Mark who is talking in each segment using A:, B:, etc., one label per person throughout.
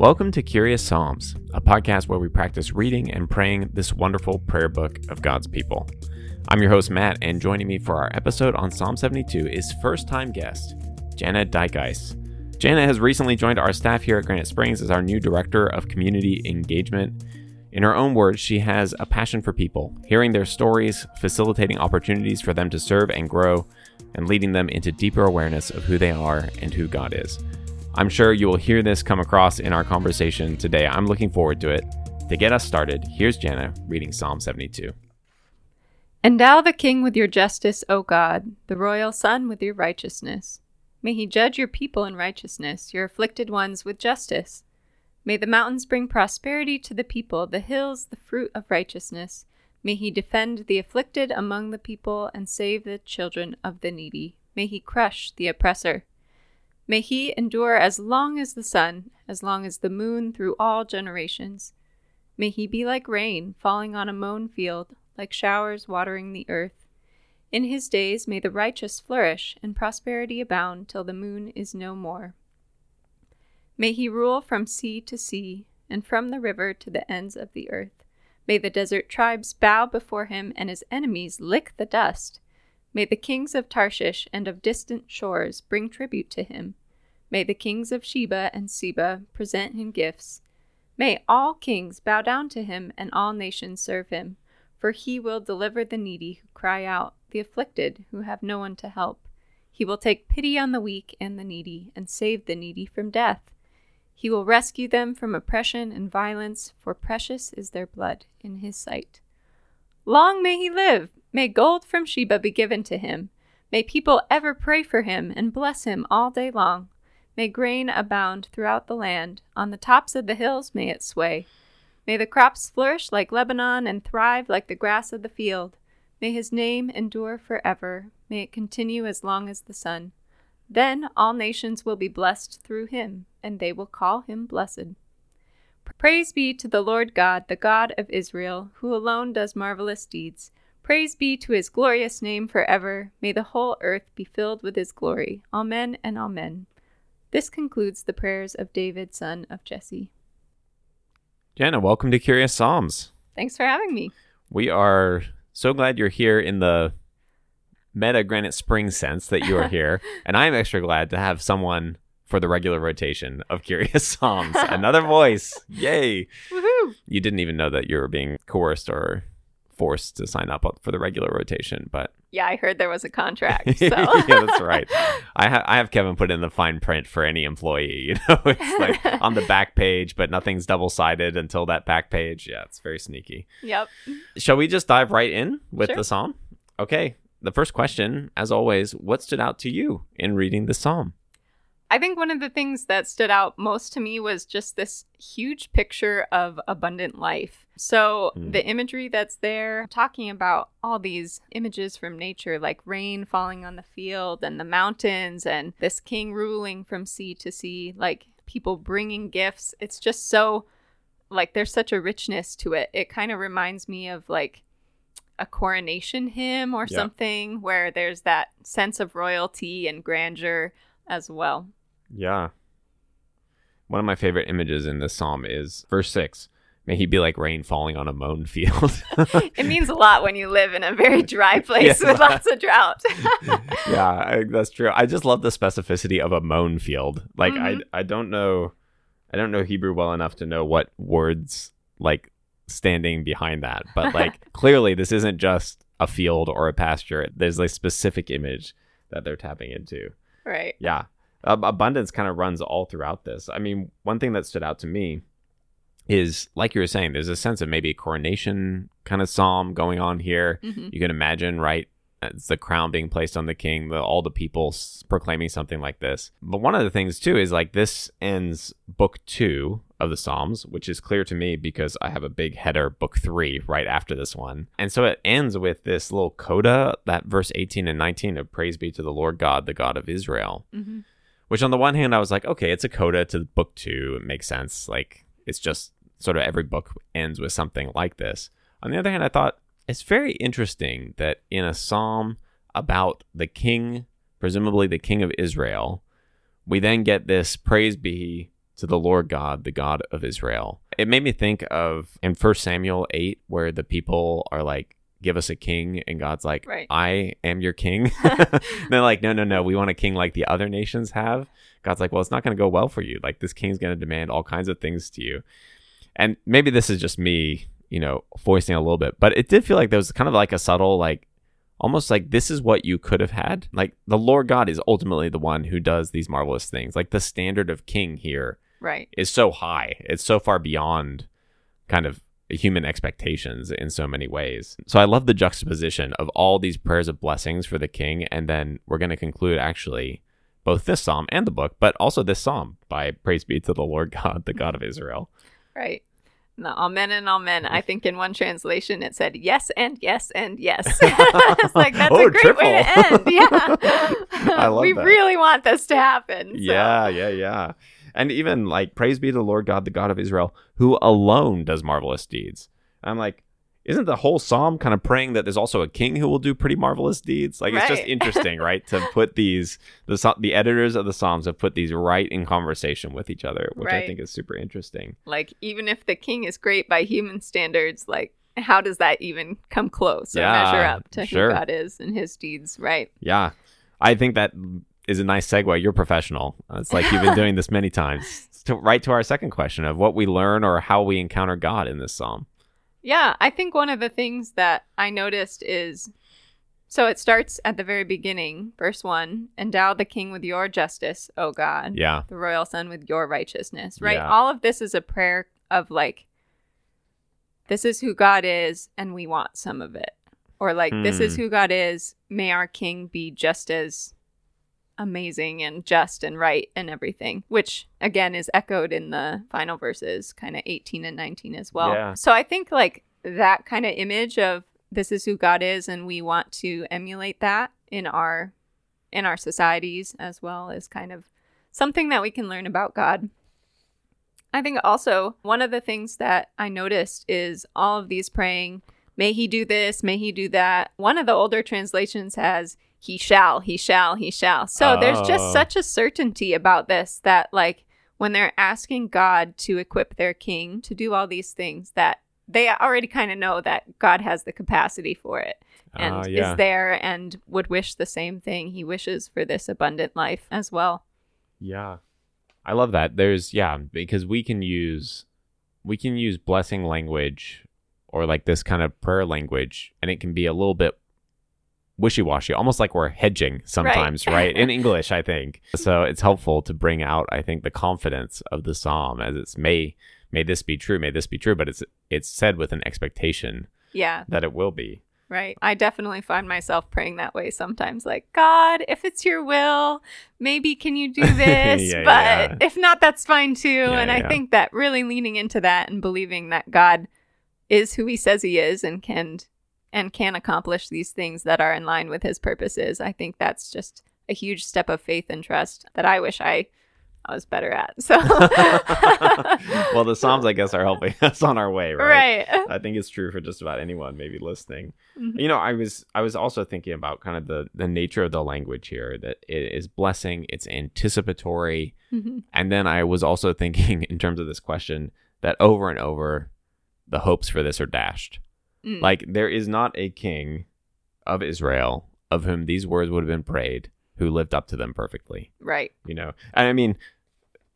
A: Welcome to Curious Psalms, a podcast where we practice reading and praying this wonderful prayer book of God's people. I'm your host, Matt, and joining me for our episode on Psalm 72 is first time guest, Jana Dykeis. Jana has recently joined our staff here at Granite Springs as our new Director of Community Engagement. In her own words, she has a passion for people, hearing their stories, facilitating opportunities for them to serve and grow, and leading them into deeper awareness of who they are and who God is. I'm sure you will hear this come across in our conversation today. I'm looking forward to it. To get us started, here's Jana reading Psalm 72.
B: Endow the king with your justice, O God, the royal son with your righteousness. May he judge your people in righteousness, your afflicted ones with justice. May the mountains bring prosperity to the people, the hills the fruit of righteousness. May he defend the afflicted among the people and save the children of the needy. May he crush the oppressor. May he endure as long as the sun, as long as the moon through all generations. May he be like rain falling on a mown field, like showers watering the earth. In his days may the righteous flourish and prosperity abound till the moon is no more. May he rule from sea to sea and from the river to the ends of the earth. May the desert tribes bow before him and his enemies lick the dust. May the kings of Tarshish and of distant shores bring tribute to him. May the kings of Sheba and Seba present him gifts. May all kings bow down to him and all nations serve him, for he will deliver the needy who cry out, the afflicted who have no one to help. He will take pity on the weak and the needy and save the needy from death. He will rescue them from oppression and violence, for precious is their blood in his sight. Long may he live! May gold from Sheba be given to him. May people ever pray for him and bless him all day long. May grain abound throughout the land. On the tops of the hills may it sway. May the crops flourish like Lebanon and thrive like the grass of the field. May his name endure forever. May it continue as long as the sun. Then all nations will be blessed through him, and they will call him blessed. Praise be to the Lord God, the God of Israel, who alone does marvelous deeds. Praise be to his glorious name forever. May the whole earth be filled with his glory. Amen and amen. This concludes the prayers of David, son of Jesse.
A: Jana, welcome to Curious Psalms.
B: Thanks for having me.
A: We are so glad you're here in the meta Granite Spring sense that you are here. and I'm extra glad to have someone for the regular rotation of Curious Psalms. Another voice. Yay.
B: Woohoo!
A: You didn't even know that you were being coerced or forced to sign up for the regular rotation, but
B: Yeah, I heard there was a contract. So
A: yeah, that's right. I, ha- I have Kevin put in the fine print for any employee. You know, it's like on the back page, but nothing's double sided until that back page. Yeah, it's very sneaky.
B: Yep.
A: Shall we just dive right in with
B: Sure.
A: the psalm? Okay. The first question, as always, what stood out to you in reading the psalm?
B: I think one of the things that stood out most to me was just this huge picture of abundant life. So,
A: Mm.
B: the imagery that's there, talking about all these images from nature, like rain falling on the field and the mountains, and this king ruling from sea to sea, like people bringing gifts. It's just so, like, there's such a richness to it. It kind of reminds me of, like, a coronation hymn or
A: Yeah.
B: something where there's that sense of royalty and grandeur as well.
A: Yeah. One of my favorite images in this psalm is verse 6. May he be like rain falling on a mown field.
B: It means a lot when you live in a very dry place
A: Yeah.
B: with lots of drought.
A: yeah, I, that's true. I just love the specificity of a mown field. Like
B: Mhm.
A: I I don't know I don't know Hebrew well enough to know what words like standing behind that. But like clearly this isn't just a field or a pasture. There's a specific image that they're tapping into.
B: right.
A: Yeah. Ab- abundance kind of runs all throughout this. I mean, one thing that stood out to me is like you were saying, there's a sense of maybe a coronation kind of psalm going on here.
B: hmm
A: You can imagine, right? It's the crown being placed on the king, the, all the people s- proclaiming something like this. But one of the things, too, is like this ends book two of the Psalms, which is clear to me because I have a big header, book three, right after this one. And so it ends with this little coda, that verse 18 and 19 of Praise be to the Lord God, the God of Israel.
B: hmm
A: Which on the one hand, I was like, okay, it's a coda to book two. It makes sense. Like, it's just sort of every book ends with something like this. On the other hand, I thought it's very interesting that in a psalm about the king, presumably the king of Israel, we then get this praise be to the Lord God, the God of Israel. It made me think of in 1 Samuel 8, where the people are like, give us a king. And God's like,
B: Right.
A: I am your king. and they're like, no, no, no. We want a king like the other nations have. God's like, well, it's not going to go well for you. Like, this king's going to demand all kinds of things to you. And maybe this is just me, you know, voicing a little bit, but it did feel like there was kind of like a subtle, like, almost like this is what you could have had. Like, the Lord God is ultimately the one who does these marvelous things. Like, the standard of king here
B: Right.
A: is so high. It's so far beyond kind of human expectations in so many ways. So I love the juxtaposition of all these prayers of blessings for the king. And then we're going to conclude actually both this psalm and the book, but also this psalm by praise be to the Lord God, the God of Israel.
B: Right. The amen and amen. I think in one translation it said yes and yes and yes. it's like that's
A: Oh,
B: a great way to end. Yeah.
A: I love
B: we
A: that.
B: really want this to happen. so-
A: Yeah, yeah, yeah. And even like, praise be to the Lord God, the God of Israel, who alone does marvelous deeds. I'm like, isn't the whole psalm kind of praying that there's also a king who will do pretty marvelous deeds? Like, it's just interesting, right? To put these, the the editors of the psalms have put these right in conversation with each other, which I think is super interesting.
B: Like even if the king is great by human standards, like how does that even come close or
A: Yeah,
B: measure up to
A: sure.
B: who God is and his deeds? Right.
A: Yeah, I think that is a nice segue. You're professional. It's like you've been doing this many times. To, right to our second question of what we learn or how we encounter God in this psalm.
B: Yeah, I think one of the things that I noticed is so it starts at the very beginning, verse 1 Endow the king with your justice, O God,
A: Yeah,
B: the royal son with your righteousness, right?
A: Yeah.
B: All of this is a prayer of like, this is who God is, and we want some of it. Or like, this is
A: Hmm.
B: who God is, may our king be just as amazing and just and right and everything, which again is echoed in the final verses, kind of 18 and 19 as well.
A: Yeah.
B: So I think like that kind of image of this is who God is and we want to emulate that in our in our societies as well is kind of something that we can learn about God. I think also one of the things that I noticed is all of these praying, may he do this, may he do that. One of the older translations has he shall, he shall, he shall. So there's
A: Oh.
B: just such a certainty about this that like when they're asking God to equip their king to do all these things that they already kind of know that God has the capacity for it and
A: Ah, yeah.
B: is there and would wish the same thing. He wishes for this abundant life as well.
A: Yeah. I love that. There's yeah, because we can use we can use blessing language or like this kind of prayer language and it can be a little bit wishy-washy, almost like we're hedging sometimes, right? In English, I think. So it's helpful to bring out I think the confidence of the psalm as it's may may this be true, may this be true, but it's it's said with an expectation
B: Yeah,
A: that it will be.
B: right. I definitely find myself praying that way sometimes like, God, if it's your will, maybe can you do this?
A: Yeah,
B: but
A: yeah.
B: if not, that's fine too.
A: Yeah,
B: and I think that really leaning into that and believing that God is who he says he is and can and can accomplish these things that are in line with his purposes. I think that's just a huge step of faith and trust that I wish I I was better at. So
A: well, the psalms I guess are helping us on our way, right?
B: right.
A: I think it's true for just about anyone maybe listening.
B: Mhm.
A: You know, I was I was also thinking about kind of the the nature of the language here that it is blessing, it's anticipatory,
B: Mhm.
A: and then I was also thinking in terms of this question that over and over the hopes for this are dashed.
B: Mm.
A: Like there is not a king of Israel of whom these words would have been prayed who lived up to them perfectly
B: right.
A: you know and i mean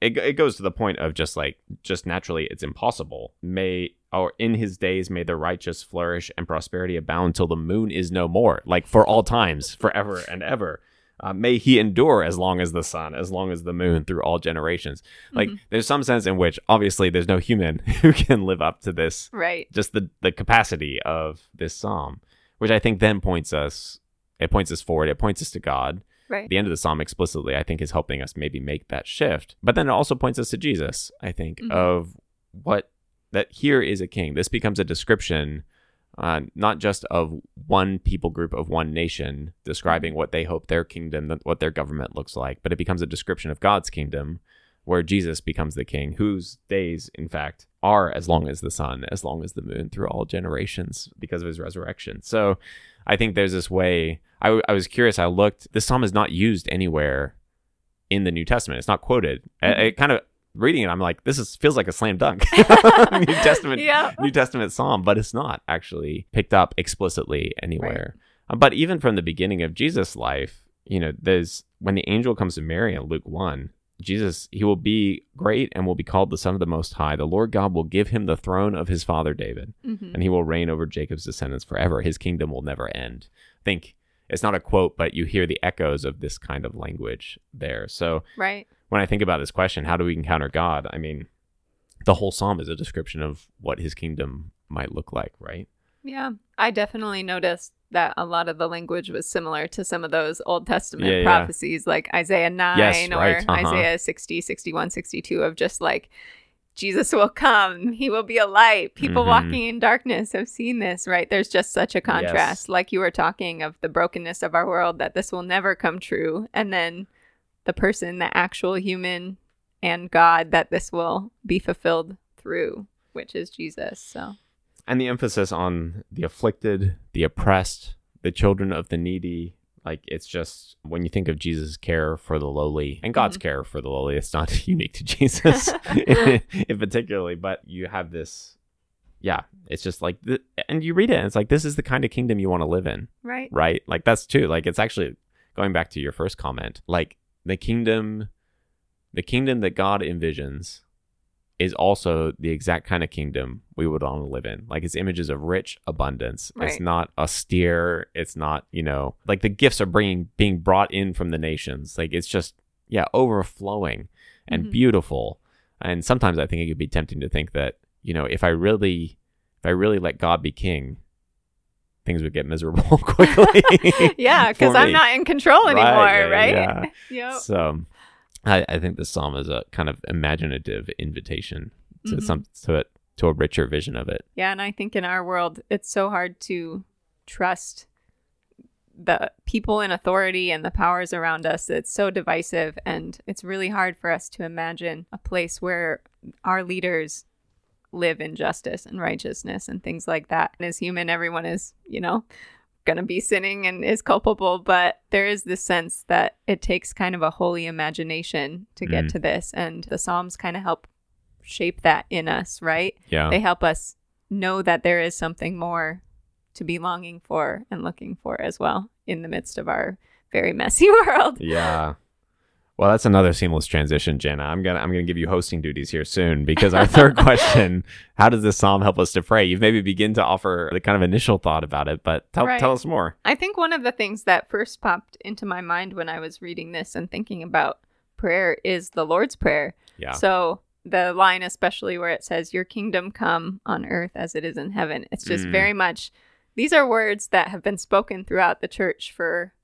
A: it, it goes to the point of just like just naturally it's impossible may or in his days may the righteous flourish and prosperity abound till the moon is no more like for all times forever and ever uh, may he endure as long as the sun as long as the moon through all generations like
B: Mhm.
A: there's some sense in which obviously there's no human who can live up to this
B: Right.
A: just the the capacity of this psalm which i think then points us it points us forward it points us to god
B: Right.
A: the end of the psalm explicitly, I think, is helping us maybe make that shift. But then it also points us to Jesus, I think,
B: Mhm.
A: of what that here is a king. This becomes a description, uh, not just of one people group of one nation describing what they hope their kingdom, what their government looks like, but it becomes a description of God's kingdom where Jesus becomes the king, whose days, in fact, are as long as the sun, as long as the moon through all generations because of his resurrection. So I think there's this way. I, w- I was curious. I looked. This psalm is not used anywhere in the New Testament. It's not quoted. Uh,
B: Mhm.
A: It kind of reading it, I'm like, this is feels like a slam dunk New Testament
B: Yeah.
A: New Testament psalm, but it's not actually picked up explicitly anywhere. Uh, But even from the beginning of Jesus' life, you know, there's when the angel comes to Mary in Luke one, Jesus he will be great and will be called the Son of the Most High. The Lord God will give him the throne of his father David,
B: Mhm.
A: and he will reign over Jacob's descendants forever. His kingdom will never end. I think it's not a quote, but you hear the echoes of this kind of language there. So
B: Right.
A: When I think about this question, how do we encounter God? I mean, the whole psalm is a description of what his kingdom might look like, right?
B: Yeah. I definitely noticed that a lot of the language was similar to some of those Old Testament
A: Yeah, yeah.
B: prophecies like Isaiah 9
A: Yes,
B: or
A: right. Uh-huh.
B: Isaiah 60, 61, 62 of just like Jesus will come, he will be a light. People
A: Mhm.
B: walking in darkness have seen this, right? There's just such a contrast like you were talking of the brokenness of our world that this will never come true and then the person, the actual human and God that this will be fulfilled through, which is Jesus. So,
A: And the emphasis on the afflicted, the oppressed, the children of the needy. Like it's just when you think of Jesus' care for the lowly and God's mm-hmm. care for the lowly, it's not unique to Jesus in particularly, but you have this, yeah, it's just like, th- and you read it and it's like, this is the kind of kingdom you want to live in.
B: right?
A: right? Like that's too. Like it's actually going back to your first comment. Like the kingdom, the kingdom that God envisions is also the exact kind of kingdom we would want to live in. Like it's images of rich abundance. It's not austere. It's not you know like the gifts are bringing being brought in from the nations. Like it's just yeah overflowing and
B: Mhm.
A: beautiful. And sometimes I think it could be tempting to think that you know if I really if I really let God be king, things would get miserable quickly.
B: yeah, because I'm not in control anymore,
A: yeah,
B: right?
A: yeah.
B: Yep.
A: So I, I think this psalm is a kind of imaginative invitation to
B: Mhm.
A: some to it to a richer vision of it.
B: Yeah, and I think in our world, it's so hard to trust the people in authority and the powers around us. It's so divisive, and it's really hard for us to imagine a place where our leaders live in justice and righteousness and things like that. And as human, everyone is, you know, going to be sinning and is culpable, but there is this sense that it takes kind of a holy imagination to get
A: Mm.
B: to this. And the Psalms kind of help shape that in us, right?
A: Yeah.
B: they help us know that there is something more to be longing for and looking for as well in the midst of our very messy world.
A: yeah. Well, that's another seamless transition, Jana. I'm gonna I'm gonna give you hosting duties here soon because our third question: How does this psalm help us to pray? You've maybe begin to offer the kind of initial thought about it, but tell
B: Right.
A: tell us more.
B: I think one of the things that first popped into my mind when I was reading this and thinking about prayer is the Lord's Prayer.
A: Yeah.
B: So the line, especially where it says, Your kingdom come on earth as it is in heaven, it's just
A: Mm.
B: very much, these are words that have been spoken throughout the church for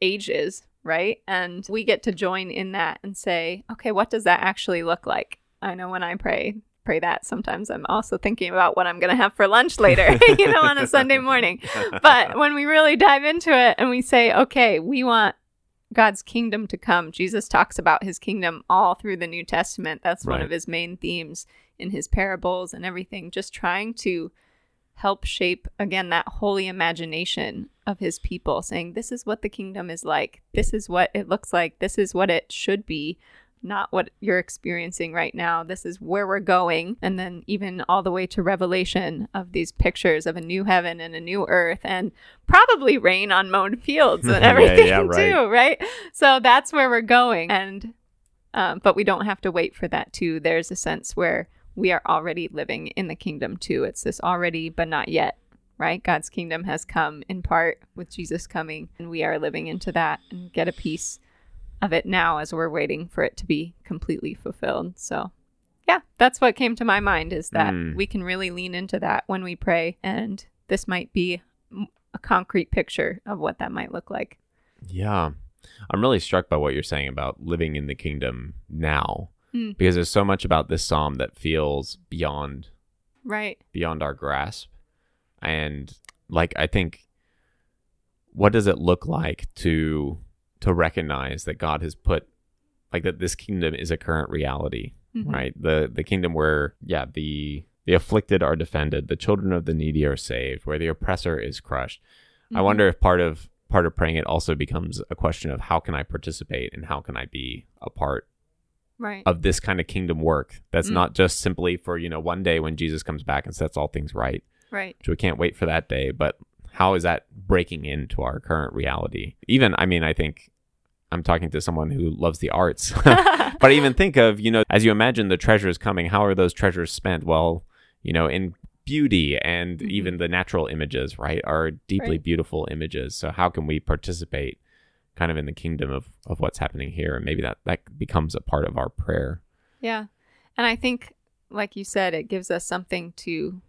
B: ages, right? And we get to join in that and say, okay, what does that actually look like? I know when I pray, pray that sometimes I'm also thinking about what I'm going to have for lunch later, you know, on a Sunday morning. But when we really dive into it and we say, okay, we want God's kingdom to come. Jesus talks about his kingdom all through the New Testament. That's one of his main themes in his parables and everything, just trying to help shape again that holy imagination of his people, saying, This is what the kingdom is like. This is what it looks like. This is what it should be. Not what you're experiencing right now. This is where we're going. And then, even all the way to Revelation of these pictures of a new heaven and a new earth, and probably rain on mown fields and
A: Yeah,
B: everything
A: yeah, right.
B: too, right? So that's where we're going. And, um, but we don't have to wait for that too. There's a sense where we are already living in the kingdom too. It's this already, but not yet, right? God's kingdom has come in part with Jesus coming, and we are living into that and get a piece of it now as we're waiting for it to be completely fulfilled. So, yeah, that's what came to my mind is that
A: Mm.
B: we can really lean into that when we pray, and this might be a concrete picture of what that might look like.
A: Yeah. I'm really struck by what you're saying about living in the kingdom now
B: Mm.
A: because there's so much about this psalm that feels beyond
B: Right.
A: beyond our grasp. And like I think what does it look like to to recognize that God has put like that this kingdom is a current reality,
B: Mhm.
A: right? The the kingdom where yeah, the the afflicted are defended, the children of the needy are saved, where the oppressor is crushed. I
B: Mhm.
A: wonder if part of part of praying it also becomes a question of how can I participate and how can I be a part
B: Right.
A: of this kind of kingdom work that's
B: Mm.
A: not just simply for you know one day when jesus comes back and sets all things right
B: right.
A: so we can't wait for that day but how is that breaking into our current reality even i mean i think i'm talking to someone who loves the arts but I even think of, you know, as you imagine the treasures coming, how are those treasures spent? Well, you know, in beauty and
B: Mhm.
A: even the natural images, right, are deeply
B: Right.
A: beautiful images. So how can we participate kind of in the kingdom of, of what's happening here? And maybe that, that becomes a part of our prayer.
B: Yeah. And I think like you said it gives us something to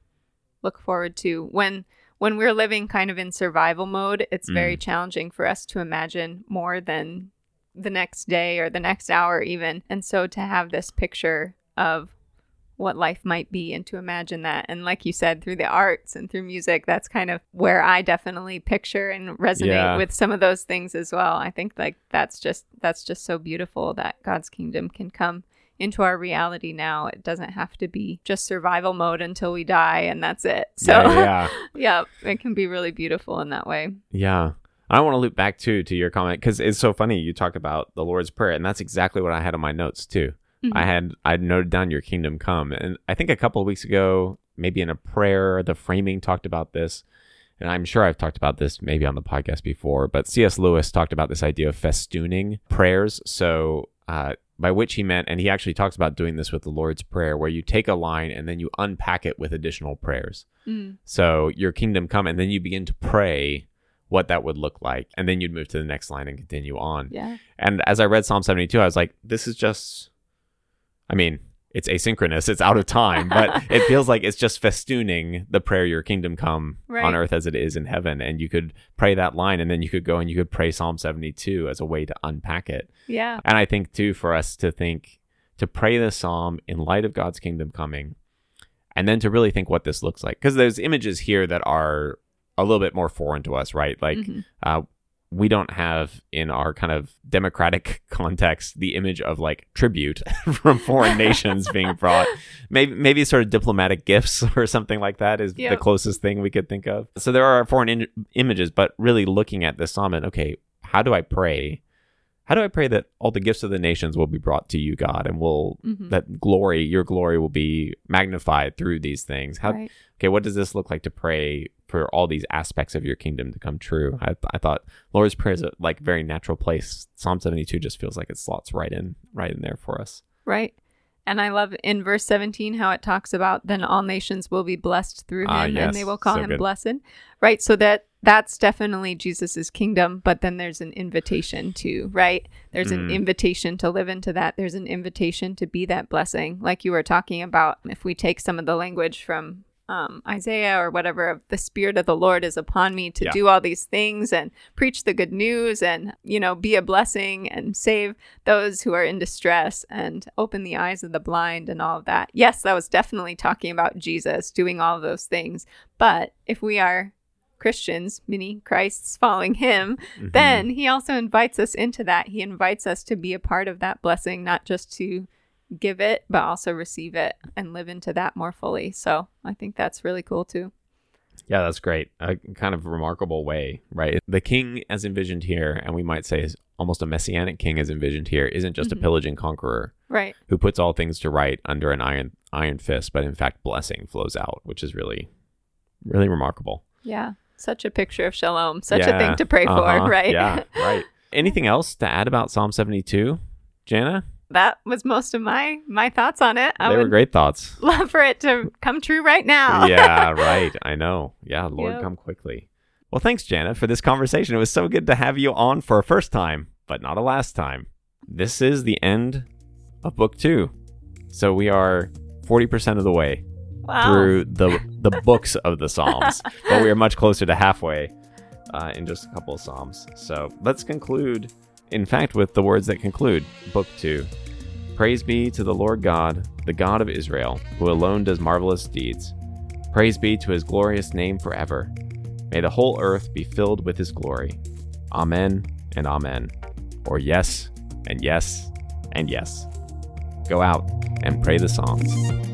B: look forward to when when we're living kind of in survival mode, it's mm. very challenging for us to imagine more than the next day or the next hour even. And so to have this picture of what life might be and to imagine that and like you said through the arts and through music that's kind of where I definitely picture and resonate
A: Yeah.
B: with some of those things as well. I think like that's just that's just so beautiful that God's kingdom can come into our reality now. It doesn't have to be just survival mode until we die and that's it. So
A: yeah, yeah.
B: yeah, it can be really beautiful in that way.
A: Yeah. I want to loop back too to your comment because it's so funny. You talk about the Lord's Prayer, and that's exactly what I had on my notes too.
B: Mhm.
A: I had I'd noted down your kingdom come, and I think a couple of weeks ago, maybe in a prayer, the framing talked about this, and I'm sure I've talked about this maybe on the podcast before. But C.S. Lewis talked about this idea of festooning prayers. So uh, by which he meant, and he actually talks about doing this with the Lord's Prayer, where you take a line and then you unpack it with additional prayers.
B: Mm.
A: So your kingdom come, and then you begin to pray what that would look like, and then you'd move to the next line and continue on.
B: Yeah.
A: And as I read Psalm 72, I was like, this is just, I mean, it's asynchronous, it's out of time, but it feels like it's just festooning the prayer, Your kingdom come
B: Right.
A: on earth as it is in heaven. And you could pray that line, and then you could go and you could pray Psalm 72 as a way to unpack it.
B: Yeah.
A: And I think, too, for us to think, to pray this psalm in light of God's kingdom coming, and then to really think what this looks like. Because there's images here that are a little bit more foreign to us, right? Like,
B: Mhm.
A: uh, we don't have in our kind of democratic context the image of like tribute from foreign nations being brought. Maybe maybe sort of diplomatic gifts or something like that is the closest thing we could think of. So there are foreign in- images, but really looking at this psalm and okay, how do I pray? How do I pray that all the gifts of the nations will be brought to you, God, and will
B: Mhm.
A: that glory, your glory, will be magnified through these things? How
B: right.
A: okay, what does this look like to pray for all these aspects of your kingdom to come true? I, I thought Lord's Prayer is a like very natural place. Psalm 72 just feels like it slots right in, right in there for us.
B: Right. And I love in verse 17 how it talks about then all nations will be blessed through him
A: Ah,
B: and they will call
A: So
B: him
A: good.
B: blessed. Right. So that that's definitely Jesus's kingdom, but then there's an invitation to, right? There's an
A: Mm.
B: invitation to live into that. There's an invitation to be that blessing. Like you were talking about, if we take some of the language from um, Isaiah or whatever, of the Spirit of the Lord is upon me to
A: Yeah.
B: do all these things and preach the good news and, you know, be a blessing and save those who are in distress and open the eyes of the blind and all of that. Yes, that was definitely talking about Jesus doing all of those things. But if we are Christians, many Christs following him,
A: Mhm.
B: then he also invites us into that. He invites us to be a part of that blessing, not just to give it, but also receive it and live into that more fully. So I think that's really cool too.
A: yeah, that's great. A kind of remarkable way, right? The king, as envisioned here, and we might say is almost a messianic king, as envisioned here, isn't just
B: Mhm.
A: a pillaging conqueror
B: Right.
A: who puts all things to right under an iron iron fist, but in fact, blessing flows out, which is really, really remarkable.
B: Yeah. Such a picture of shalom. Such a thing to pray
A: uh-huh,
B: for, right?
A: Yeah, right. Anything else to add about Psalm 72, Jana?
B: that was most of my my thoughts on it. I
A: they were great thoughts.
B: love for it to come true right now.
A: yeah, right. I know. Yeah, Lord,
B: Yep.
A: come quickly. Well, thanks, Jana, for this conversation. It was so good to have you on for a first time, but not a last time. This is the end of book two. So we are 40% of the way
B: wow.
A: through the, the books of the Psalms, but we are much closer to halfway uh, in just a couple of Psalms. So let's conclude, in fact, with the words that conclude book two. Praise be to the Lord God, the God of Israel, who alone does marvelous deeds. Praise be to his glorious name forever. May the whole earth be filled with his glory. Amen and amen. Or yes and yes and yes. Go out and pray the Psalms.